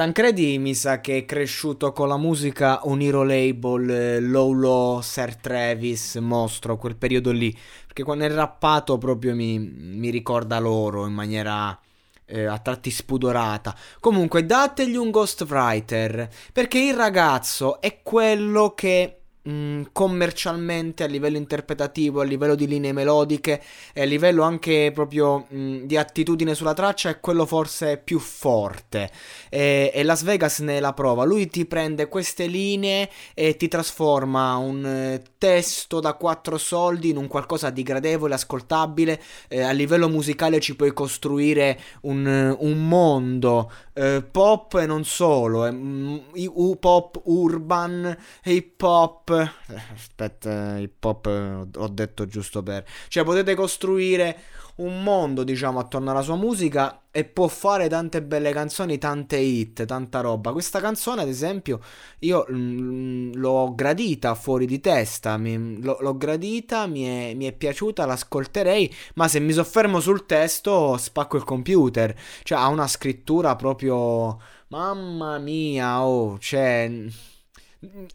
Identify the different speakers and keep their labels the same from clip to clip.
Speaker 1: Tancredi mi sa che è cresciuto con la musica Uniro Label, eh, Low, Sir Travis, Mostro, quel periodo lì. Perché quando è rappato proprio mi, mi ricorda loro in maniera eh, a tratti spudorata. Comunque dategli un ghostwriter, perché il ragazzo è quello che Mm, commercialmente a livello interpretativo, a livello di linee melodiche e a livello anche proprio mh, mm, di attitudine sulla traccia è quello forse più forte. E, e, Las Vegas ne è la prova. Lui ti prende queste linee e ti trasforma un eh, testo da quattro soldi in un qualcosa di gradevole, ascoltabile. Eh, a livello musicale ci puoi costruire un, un mondo eh, pop e non solo eh, uh, pop urban hip hop aspetta, hip hop ho detto giusto per... Cioè potete costruire un mondo, diciamo, attorno alla sua musica e può fare tante belle canzoni, tante hit, tanta roba. Questa canzone, ad esempio, io mm, l'ho gradita fuori di testa, mi, l'ho, l'ho, gradita, mi è, mi è piaciuta, l'ascolterei, ma se mi soffermo sul testo spacco il computer. Cioè ha una scrittura proprio... Mamma mia, oh, cioè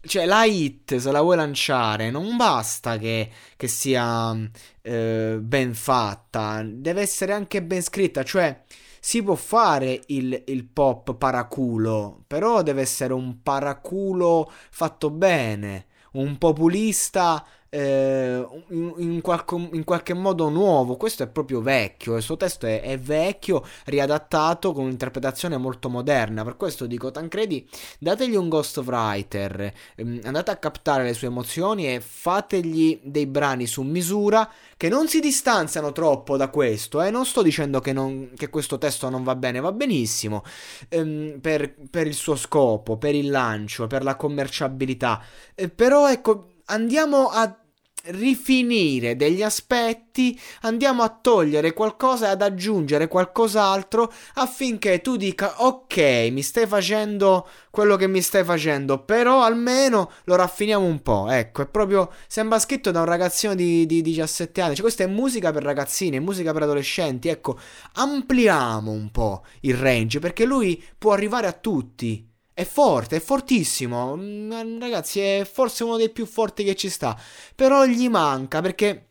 Speaker 1: cioè, la hit, se la vuoi lanciare, non basta che, che sia eh, ben fatta, deve essere anche ben scritta. Cioè, si può fare il, il pop paraculo, però deve essere un paraculo fatto bene, un populista eh, in, in, qualco, in, qualche modo nuovo. Questo è proprio vecchio. Il suo testo è, è, vecchio, riadattato con un'interpretazione molto moderna. Per questo dico, Tancredi, dategli un ghostwriter, ehm, andate a captare le sue emozioni e fategli dei brani su misura che non si distanziano troppo da questo. Eh? Non sto dicendo che, non, che, questo testo non va bene, va benissimo ehm, per, per, il suo scopo, per il lancio, per la commerciabilità. Eh, però ecco andiamo a rifinire degli aspetti, andiamo a togliere qualcosa e ad aggiungere qualcos'altro affinché tu dica ok, mi stai facendo quello che mi stai facendo, però almeno lo raffiniamo un po'. Ecco, è proprio sembra scritto da un ragazzino di, di 17 anni. Cioè, questa è musica per ragazzini, è musica per adolescenti. Ecco, ampliamo un po' il range perché lui può arrivare a tutti. È forte, è fortissimo. Mm, ragazzi, è forse uno dei più forti che ci sta. Però gli manca perché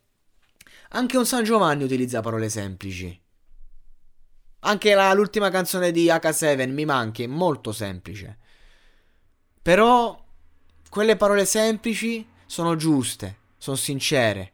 Speaker 1: anche un San Giovanni utilizza parole semplici. Anche la, l'ultima canzone di H7 mi manca, è molto semplice. Però quelle parole semplici sono giuste, sono sincere.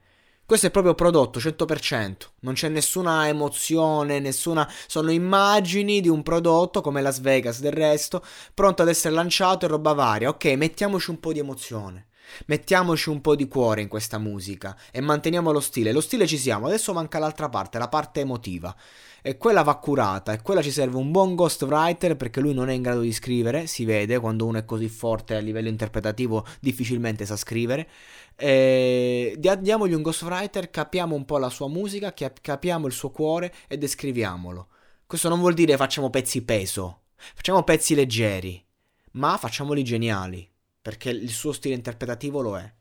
Speaker 1: Questo è proprio prodotto 100%, non c'è nessuna emozione, nessuna... sono immagini di un prodotto come Las Vegas del resto, pronto ad essere lanciato e roba varia. Ok, mettiamoci un po' di emozione. Mettiamoci un po' di cuore in questa musica e manteniamo lo stile. Lo stile ci siamo, adesso manca l'altra parte, la parte emotiva. E quella va curata e quella ci serve un buon ghostwriter perché lui non è in grado di scrivere, si vede quando uno è così forte a livello interpretativo difficilmente sa scrivere. E diamogli un ghostwriter, capiamo un po' la sua musica, capiamo il suo cuore e descriviamolo. Questo non vuol dire facciamo pezzi peso, facciamo pezzi leggeri, ma facciamoli geniali, perché il suo stile interpretativo lo è.